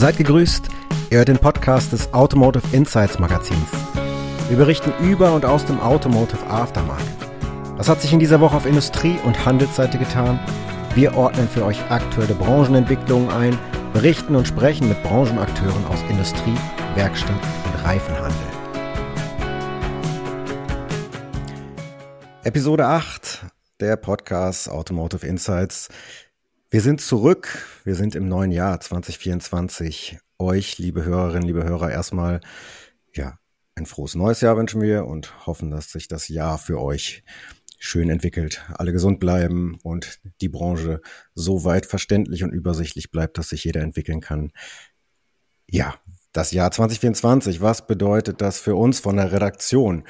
Seid gegrüßt, ihr hört den Podcast des Automotive Insights Magazins. Wir berichten über und aus dem Automotive Aftermarket. Was hat sich in dieser Woche auf Industrie- und Handelsseite getan? Wir ordnen für euch aktuelle Branchenentwicklungen ein, berichten und sprechen mit Branchenakteuren aus Industrie, Werkstatt und Reifenhandel. Episode 8 der Podcast Automotive Insights. Wir sind zurück. Wir sind im neuen Jahr 2024. Euch, liebe Hörerinnen, liebe Hörer, erstmal, ja, ein frohes neues Jahr wünschen wir und hoffen, dass sich das Jahr für euch schön entwickelt, alle gesund bleiben und die Branche so weit verständlich und übersichtlich bleibt, dass sich jeder entwickeln kann. Ja, das Jahr 2024, was bedeutet das für uns von der Redaktion?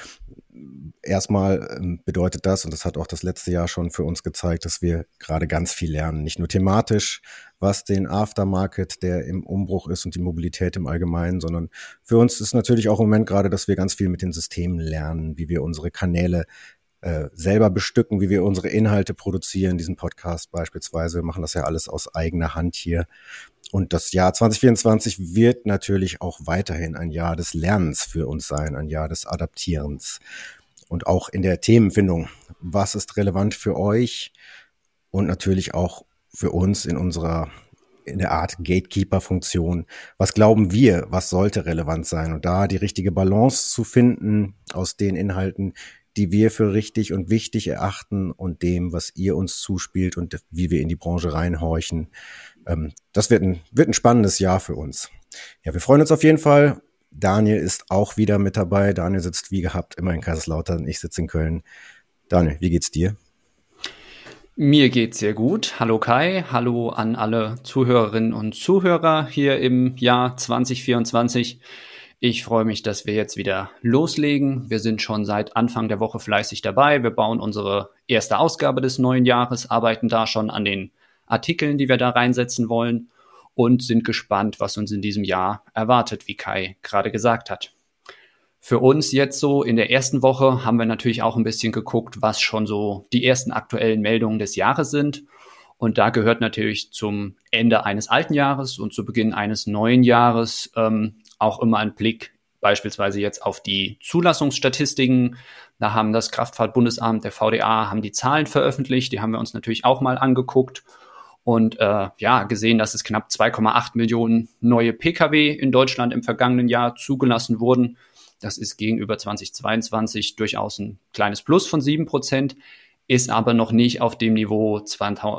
Erstmal ähm, bedeutet das, und das hat auch das letzte Jahr schon für uns gezeigt, dass wir gerade ganz viel lernen. Nicht nur thematisch, was den Aftermarket, der im Umbruch ist und die Mobilität im Allgemeinen, sondern für uns ist natürlich auch im Moment gerade, dass wir ganz viel mit den Systemen lernen, wie wir unsere Kanäle äh, selber bestücken, wie wir unsere Inhalte produzieren, diesen Podcast beispielsweise. Wir machen das ja alles aus eigener Hand hier. Und das Jahr 2024 wird natürlich auch weiterhin ein Jahr des Lernens für uns sein, ein Jahr des Adaptierens und auch in der Themenfindung. Was ist relevant für euch und natürlich auch für uns in unserer in der Art Gatekeeper-Funktion. Was glauben wir, was sollte relevant sein? Und da die richtige Balance zu finden aus den Inhalten, die wir für richtig und wichtig erachten und dem, was ihr uns zuspielt und wie wir in die Branche reinhorchen. Ähm, das wird ein, wird ein spannendes Jahr für uns. Ja, wir freuen uns auf jeden Fall Daniel ist auch wieder mit dabei. Daniel sitzt wie gehabt immer in Kaiserslautern. Ich sitze in Köln. Daniel, wie geht's dir? Mir geht's sehr gut. Hallo Kai, hallo an alle Zuhörerinnen und Zuhörer hier im Jahr 2024. Ich freue mich, dass wir jetzt wieder loslegen. Wir sind schon seit Anfang der Woche fleißig dabei. Wir bauen unsere erste Ausgabe des neuen Jahres, arbeiten da schon an den Artikeln, die wir da reinsetzen wollen und sind gespannt, was uns in diesem Jahr erwartet, wie Kai gerade gesagt hat. Für uns jetzt so in der ersten Woche haben wir natürlich auch ein bisschen geguckt, was schon so die ersten aktuellen Meldungen des Jahres sind. Und da gehört natürlich zum Ende eines alten Jahres und zu Beginn eines neuen Jahres ähm, auch immer ein Blick beispielsweise jetzt auf die Zulassungsstatistiken. Da haben das Kraftfahrtbundesamt, der VDA, haben die Zahlen veröffentlicht. Die haben wir uns natürlich auch mal angeguckt und äh, ja, gesehen, dass es knapp 2,8 Millionen neue Pkw in Deutschland im vergangenen Jahr zugelassen wurden. Das ist gegenüber 2022 durchaus ein kleines Plus von 7 Prozent, ist aber noch nicht auf dem Niveau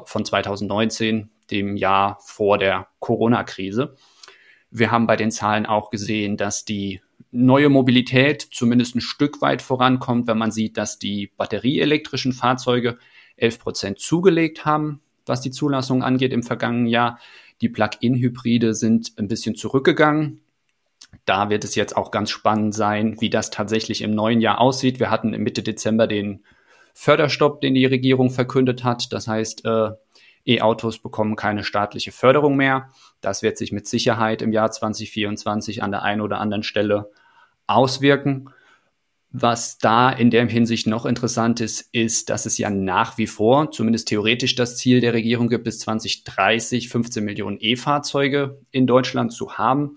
von 2019, dem Jahr vor der Corona-Krise. Wir haben bei den Zahlen auch gesehen, dass die neue Mobilität zumindest ein Stück weit vorankommt, wenn man sieht, dass die batterieelektrischen Fahrzeuge 11 Prozent zugelegt haben was die Zulassung angeht im vergangenen Jahr. Die Plug-in-Hybride sind ein bisschen zurückgegangen. Da wird es jetzt auch ganz spannend sein, wie das tatsächlich im neuen Jahr aussieht. Wir hatten Mitte Dezember den Förderstopp, den die Regierung verkündet hat. Das heißt, äh, E-Autos bekommen keine staatliche Förderung mehr. Das wird sich mit Sicherheit im Jahr 2024 an der einen oder anderen Stelle auswirken. Was da in der Hinsicht noch interessant ist, ist, dass es ja nach wie vor, zumindest theoretisch, das Ziel der Regierung gibt, bis 2030 15 Millionen E-Fahrzeuge in Deutschland zu haben.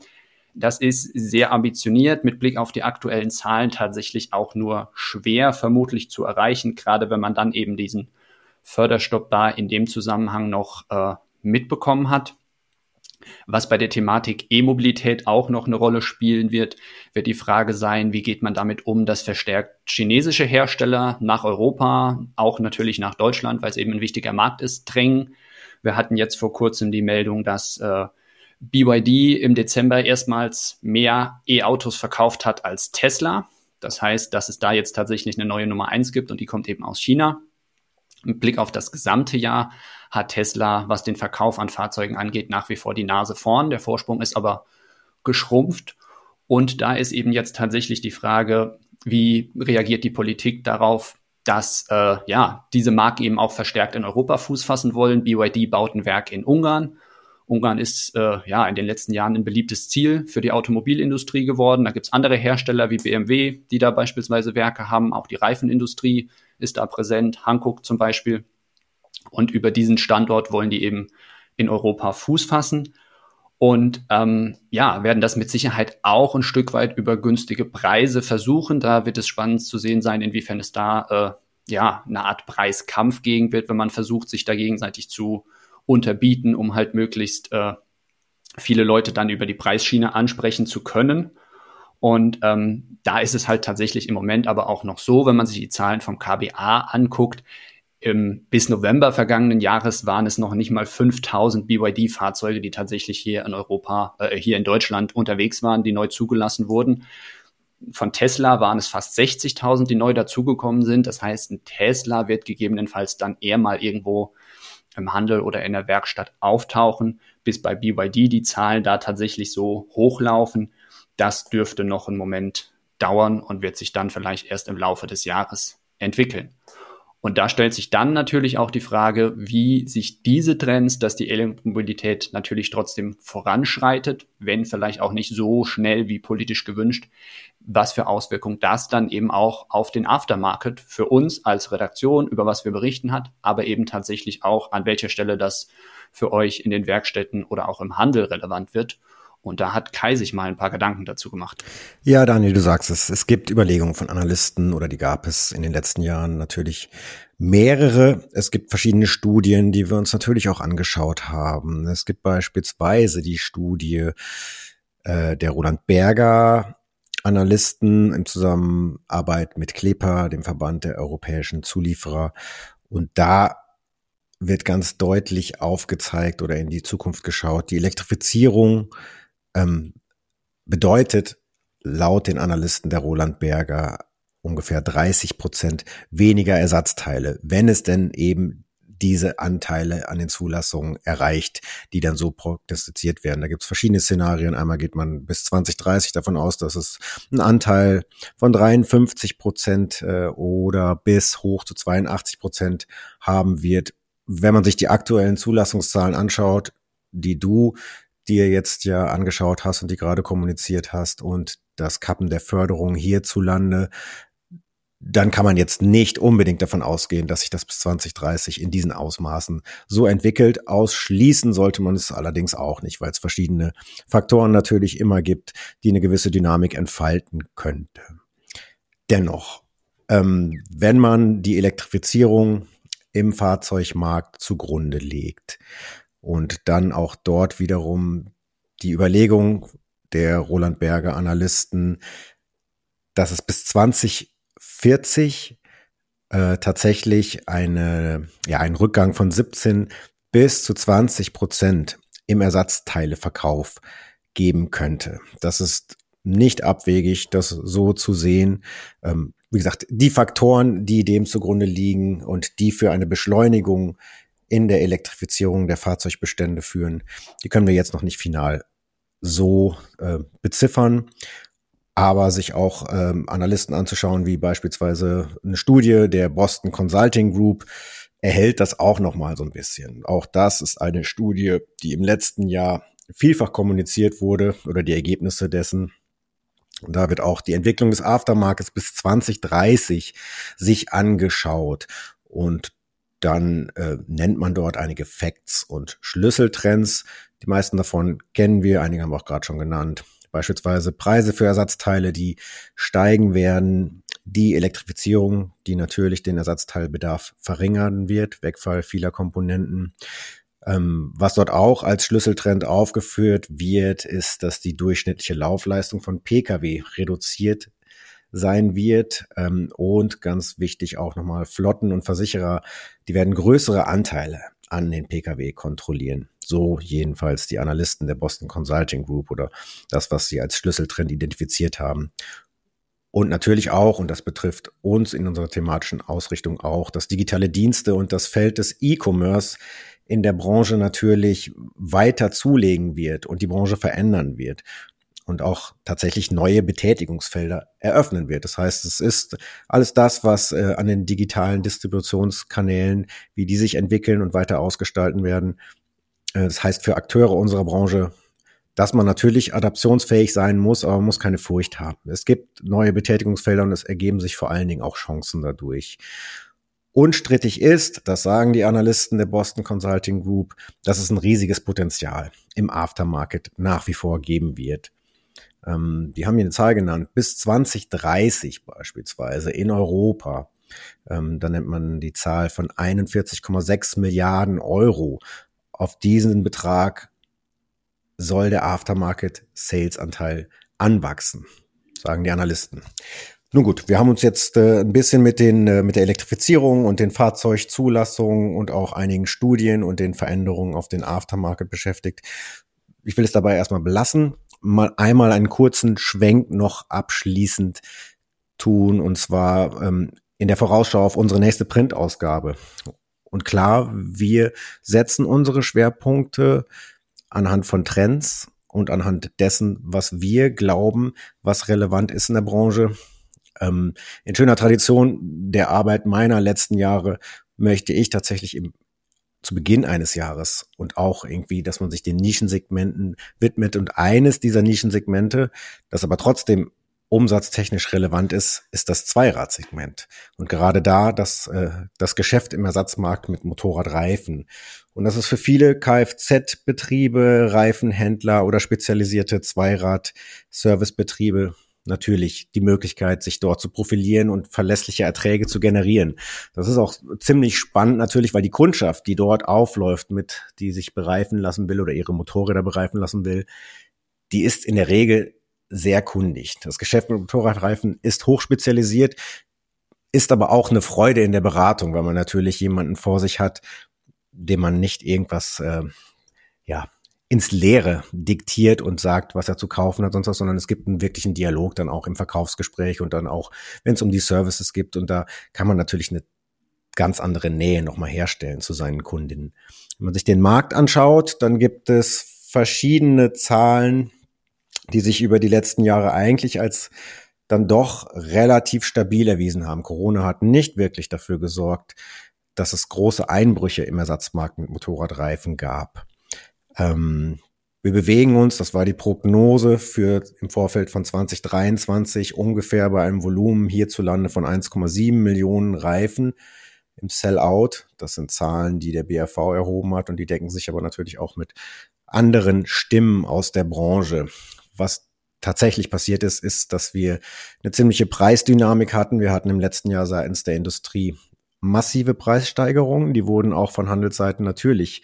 Das ist sehr ambitioniert, mit Blick auf die aktuellen Zahlen tatsächlich auch nur schwer vermutlich zu erreichen, gerade wenn man dann eben diesen Förderstopp da in dem Zusammenhang noch äh, mitbekommen hat. Was bei der Thematik E-Mobilität auch noch eine Rolle spielen wird, wird die Frage sein, wie geht man damit um, dass verstärkt chinesische Hersteller nach Europa, auch natürlich nach Deutschland, weil es eben ein wichtiger Markt ist, drängen. Wir hatten jetzt vor kurzem die Meldung, dass äh, BYD im Dezember erstmals mehr E-Autos verkauft hat als Tesla. Das heißt, dass es da jetzt tatsächlich eine neue Nummer eins gibt und die kommt eben aus China. Mit Blick auf das gesamte Jahr hat Tesla, was den Verkauf an Fahrzeugen angeht, nach wie vor die Nase vorn. Der Vorsprung ist aber geschrumpft. Und da ist eben jetzt tatsächlich die Frage, wie reagiert die Politik darauf, dass äh, ja diese Marken eben auch verstärkt in Europa Fuß fassen wollen. BYD baut ein Werk in Ungarn. Ungarn ist äh, ja in den letzten Jahren ein beliebtes Ziel für die Automobilindustrie geworden. Da gibt es andere Hersteller wie BMW, die da beispielsweise Werke haben. Auch die Reifenindustrie ist da präsent, Hankook zum Beispiel. Und über diesen Standort wollen die eben in Europa Fuß fassen. und ähm, ja, werden das mit Sicherheit auch ein Stück weit über günstige Preise versuchen. Da wird es spannend zu sehen sein, inwiefern es da äh, ja eine Art Preiskampf gegen wird, wenn man versucht, sich da gegenseitig zu unterbieten, um halt möglichst äh, viele Leute dann über die Preisschiene ansprechen zu können. Und ähm, da ist es halt tatsächlich im Moment aber auch noch so, wenn man sich die Zahlen vom KBA anguckt, im, bis November vergangenen Jahres waren es noch nicht mal 5000 BYD-Fahrzeuge, die tatsächlich hier in Europa, äh, hier in Deutschland unterwegs waren, die neu zugelassen wurden. Von Tesla waren es fast 60.000, die neu dazugekommen sind. Das heißt, ein Tesla wird gegebenenfalls dann eher mal irgendwo im Handel oder in der Werkstatt auftauchen, bis bei BYD die Zahlen da tatsächlich so hochlaufen. Das dürfte noch einen Moment dauern und wird sich dann vielleicht erst im Laufe des Jahres entwickeln. Und da stellt sich dann natürlich auch die Frage, wie sich diese Trends, dass die Elektromobilität natürlich trotzdem voranschreitet, wenn vielleicht auch nicht so schnell wie politisch gewünscht, was für Auswirkungen das dann eben auch auf den Aftermarket für uns als Redaktion, über was wir berichten hat, aber eben tatsächlich auch an welcher Stelle das für euch in den Werkstätten oder auch im Handel relevant wird. Und da hat Kai sich mal ein paar Gedanken dazu gemacht. Ja, Daniel, du sagst es. Es gibt Überlegungen von Analysten oder die gab es in den letzten Jahren natürlich mehrere. Es gibt verschiedene Studien, die wir uns natürlich auch angeschaut haben. Es gibt beispielsweise die Studie äh, der Roland Berger Analysten in Zusammenarbeit mit Klepa, dem Verband der europäischen Zulieferer. Und da wird ganz deutlich aufgezeigt oder in die Zukunft geschaut, die Elektrifizierung ähm, bedeutet laut den Analysten der Roland Berger ungefähr 30 Prozent weniger Ersatzteile, wenn es denn eben diese Anteile an den Zulassungen erreicht, die dann so prognostiziert werden. Da gibt es verschiedene Szenarien. Einmal geht man bis 2030 davon aus, dass es einen Anteil von 53 Prozent äh, oder bis hoch zu 82 Prozent haben wird. Wenn man sich die aktuellen Zulassungszahlen anschaut, die du dir jetzt ja angeschaut hast und die gerade kommuniziert hast und das Kappen der Förderung hierzulande, dann kann man jetzt nicht unbedingt davon ausgehen, dass sich das bis 2030 in diesen Ausmaßen so entwickelt. Ausschließen sollte man es allerdings auch nicht, weil es verschiedene Faktoren natürlich immer gibt, die eine gewisse Dynamik entfalten könnte. Dennoch, ähm, wenn man die Elektrifizierung im Fahrzeugmarkt zugrunde legt, und dann auch dort wiederum die Überlegung der Roland Berger Analysten, dass es bis 2040 äh, tatsächlich eine, ja, einen Rückgang von 17 bis zu 20 Prozent im Ersatzteileverkauf geben könnte. Das ist nicht abwegig, das so zu sehen. Ähm, wie gesagt, die Faktoren, die dem zugrunde liegen und die für eine Beschleunigung in der Elektrifizierung der Fahrzeugbestände führen. Die können wir jetzt noch nicht final so äh, beziffern, aber sich auch ähm, Analysten anzuschauen, wie beispielsweise eine Studie der Boston Consulting Group, erhält das auch noch mal so ein bisschen. Auch das ist eine Studie, die im letzten Jahr vielfach kommuniziert wurde oder die Ergebnisse dessen. Und da wird auch die Entwicklung des Aftermarkets bis 2030 sich angeschaut. Und dann äh, nennt man dort einige Facts und Schlüsseltrends. Die meisten davon kennen wir, einige haben wir auch gerade schon genannt. Beispielsweise Preise für Ersatzteile, die steigen werden, die Elektrifizierung, die natürlich den Ersatzteilbedarf verringern wird, Wegfall vieler Komponenten. Ähm, was dort auch als Schlüsseltrend aufgeführt wird, ist, dass die durchschnittliche Laufleistung von Pkw reduziert sein wird. Ähm, und ganz wichtig auch nochmal Flotten und Versicherer, die werden größere Anteile an den Pkw kontrollieren. So jedenfalls die Analysten der Boston Consulting Group oder das, was sie als Schlüsseltrend identifiziert haben. Und natürlich auch, und das betrifft uns in unserer thematischen Ausrichtung auch, dass digitale Dienste und das Feld des E-Commerce in der Branche natürlich weiter zulegen wird und die Branche verändern wird und auch tatsächlich neue Betätigungsfelder eröffnen wird. Das heißt, es ist alles das, was äh, an den digitalen Distributionskanälen, wie die sich entwickeln und weiter ausgestalten werden. Äh, das heißt für Akteure unserer Branche, dass man natürlich adaptionsfähig sein muss, aber man muss keine Furcht haben. Es gibt neue Betätigungsfelder und es ergeben sich vor allen Dingen auch Chancen dadurch. Unstrittig ist, das sagen die Analysten der Boston Consulting Group, dass es ein riesiges Potenzial im Aftermarket nach wie vor geben wird. Ähm, die haben hier eine Zahl genannt, bis 2030 beispielsweise in Europa. Ähm, da nennt man die Zahl von 41,6 Milliarden Euro. Auf diesen Betrag soll der Aftermarket Sales Anteil anwachsen, sagen die Analysten. Nun gut, wir haben uns jetzt äh, ein bisschen mit den äh, mit der Elektrifizierung und den Fahrzeugzulassungen und auch einigen Studien und den Veränderungen auf den Aftermarket beschäftigt. Ich will es dabei erstmal belassen. Mal einmal einen kurzen Schwenk noch abschließend tun und zwar ähm, in der Vorausschau auf unsere nächste Printausgabe. Und klar, wir setzen unsere Schwerpunkte anhand von Trends und anhand dessen, was wir glauben, was relevant ist in der Branche ähm, in schöner Tradition der Arbeit meiner letzten Jahre möchte ich tatsächlich im zu Beginn eines Jahres und auch irgendwie, dass man sich den Nischensegmenten widmet und eines dieser Nischensegmente, das aber trotzdem umsatztechnisch relevant ist, ist das Zweiradsegment. Und gerade da das, äh, das Geschäft im Ersatzmarkt mit Motorradreifen. Und das ist für viele Kfz-Betriebe, Reifenhändler oder spezialisierte Zweirad-Servicebetriebe natürlich die Möglichkeit, sich dort zu profilieren und verlässliche Erträge zu generieren. Das ist auch ziemlich spannend natürlich, weil die Kundschaft, die dort aufläuft, mit, die sich bereifen lassen will oder ihre Motorräder bereifen lassen will, die ist in der Regel sehr kundig. Das Geschäft mit Motorradreifen ist hochspezialisiert, ist aber auch eine Freude in der Beratung, weil man natürlich jemanden vor sich hat, dem man nicht irgendwas äh, ja, ins Leere diktiert und sagt, was er zu kaufen hat, sonst was, sondern es gibt einen wirklichen Dialog dann auch im Verkaufsgespräch und dann auch, wenn es um die Services gibt und da kann man natürlich eine ganz andere Nähe nochmal herstellen zu seinen Kundinnen. Wenn man sich den Markt anschaut, dann gibt es verschiedene Zahlen, die sich über die letzten Jahre eigentlich als dann doch relativ stabil erwiesen haben. Corona hat nicht wirklich dafür gesorgt, dass es große Einbrüche im Ersatzmarkt mit Motorradreifen gab. Ähm, wir bewegen uns, das war die Prognose für im Vorfeld von 2023 ungefähr bei einem Volumen hierzulande von 1,7 Millionen Reifen im Sellout. Das sind Zahlen, die der BRV erhoben hat und die decken sich aber natürlich auch mit anderen Stimmen aus der Branche. Was tatsächlich passiert ist, ist, dass wir eine ziemliche Preisdynamik hatten. Wir hatten im letzten Jahr seitens der Industrie massive Preissteigerungen. Die wurden auch von Handelsseiten natürlich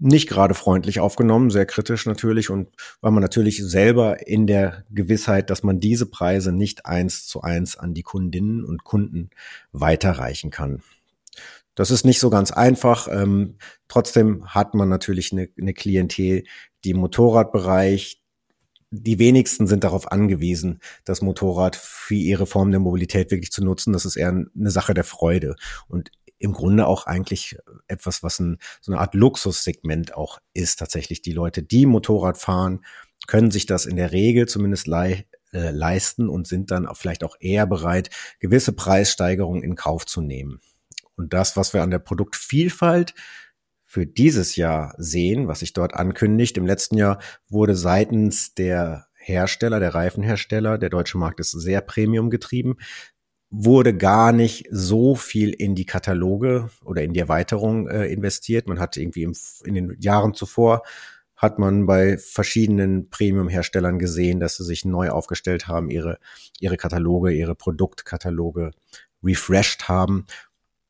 nicht gerade freundlich aufgenommen, sehr kritisch natürlich und weil man natürlich selber in der Gewissheit, dass man diese Preise nicht eins zu eins an die Kundinnen und Kunden weiterreichen kann. Das ist nicht so ganz einfach. Ähm, trotzdem hat man natürlich eine, eine Klientel, die im Motorradbereich, die wenigsten sind darauf angewiesen, das Motorrad für ihre Form der Mobilität wirklich zu nutzen. Das ist eher eine Sache der Freude. Und im Grunde auch eigentlich etwas, was ein, so eine Art Luxussegment auch ist. Tatsächlich die Leute, die Motorrad fahren, können sich das in der Regel zumindest lei äh, leisten und sind dann auch vielleicht auch eher bereit, gewisse Preissteigerungen in Kauf zu nehmen. Und das, was wir an der Produktvielfalt für dieses Jahr sehen, was sich dort ankündigt, im letzten Jahr wurde seitens der Hersteller, der Reifenhersteller, der deutsche Markt ist sehr Premium getrieben, wurde gar nicht so viel in die Kataloge oder in die Erweiterung äh, investiert. Man hat irgendwie im, in den Jahren zuvor hat man bei verschiedenen Premium-Herstellern gesehen, dass sie sich neu aufgestellt haben, ihre, ihre Kataloge, ihre Produktkataloge refreshed haben.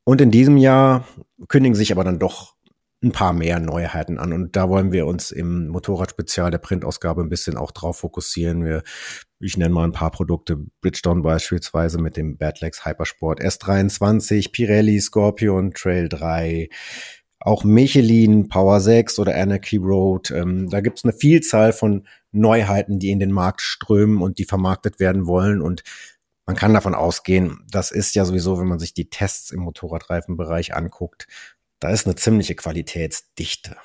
Und in diesem Jahr kündigen sich aber dann doch ein paar mehr Neuheiten an. Und da wollen wir uns im Motorradspezial der Printausgabe ein bisschen auch drauf fokussieren. Wir, ich nenne mal ein paar Produkte. Bridgestone beispielsweise mit dem Badlex Hypersport S23, Pirelli Scorpion Trail 3, auch Michelin Power 6 oder Anarchy Road. Ähm, da gibt es eine Vielzahl von Neuheiten, die in den Markt strömen und die vermarktet werden wollen. Und man kann davon ausgehen, das ist ja sowieso, wenn man sich die Tests im Motorradreifenbereich anguckt, da ist eine ziemliche Qualitätsdichte.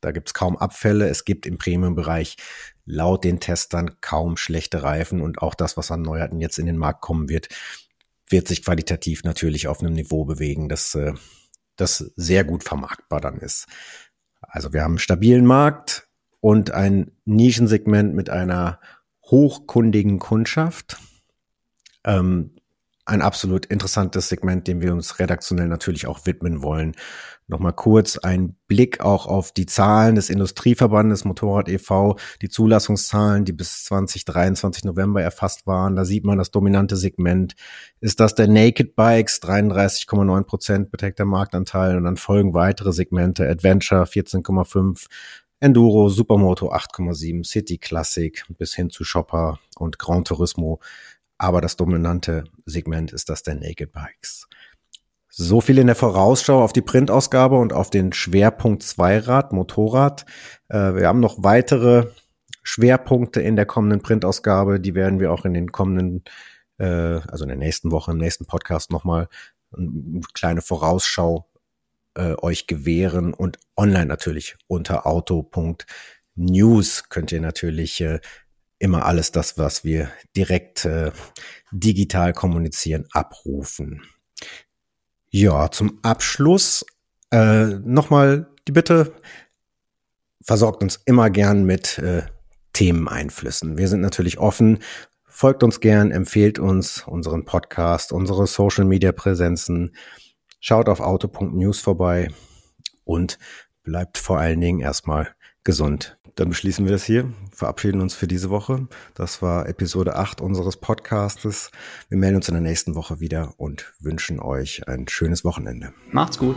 Da gibt's kaum Abfälle. Es gibt im Premium-Bereich laut den Testern kaum schlechte Reifen und auch das, was an Neuheiten jetzt in den Markt kommen wird, wird sich qualitativ natürlich auf einem Niveau bewegen, das, äh, das sehr gut vermarktbar dann ist. Also wir haben einen stabilen Markt und ein Nischensegment mit einer hochkundigen Kundschaft. Ähm, ein absolut interessantes Segment, dem wir uns redaktionell natürlich auch widmen wollen. Nochmal kurz ein Blick auch auf die Zahlen des Industrieverbandes Motorrad e.V., die Zulassungszahlen, die bis 2023 November erfasst waren. Da sieht man das dominante Segment. Ist das der Naked Bikes, 33,9 Prozent beträgt der Marktanteil und dann folgen weitere Segmente, Adventure 14,5, Enduro, Supermoto 8,7, City Classic bis hin zu Shopper und Gran Turismo aber das dominante Segment ist das der Naked Bikes. So viel in der Vorausschau auf die Printausgabe und auf den Schwerpunkt Zweirad, Motorrad. Äh, wir haben noch weitere Schwerpunkte in der kommenden Printausgabe. Die werden wir auch in den kommenden, äh, also in der nächsten Woche, im nächsten Podcast nochmal eine kleine Vorausschau äh, euch gewähren und online natürlich unter auto.news könnt ihr natürlich immer alles das, was wir direkt äh, digital kommunizieren, abrufen. Ja, zum Abschluss äh, nochmal die Bitte, versorgt uns immer gern mit äh, Themeneinflüssen. Wir sind natürlich offen. Folgt uns gern, empfehlt uns unseren Podcast, unsere Social Media Präsenzen. Schaut auf auto.news vorbei und bleibt vor allen Dingen erstmal gesund. Dann beschließen wir das hier, verabschieden uns für diese Woche. Das war Episode 8 unseres Podcastes. Wir melden uns in der nächsten Woche wieder und wünschen euch ein schönes Wochenende. Macht's gut.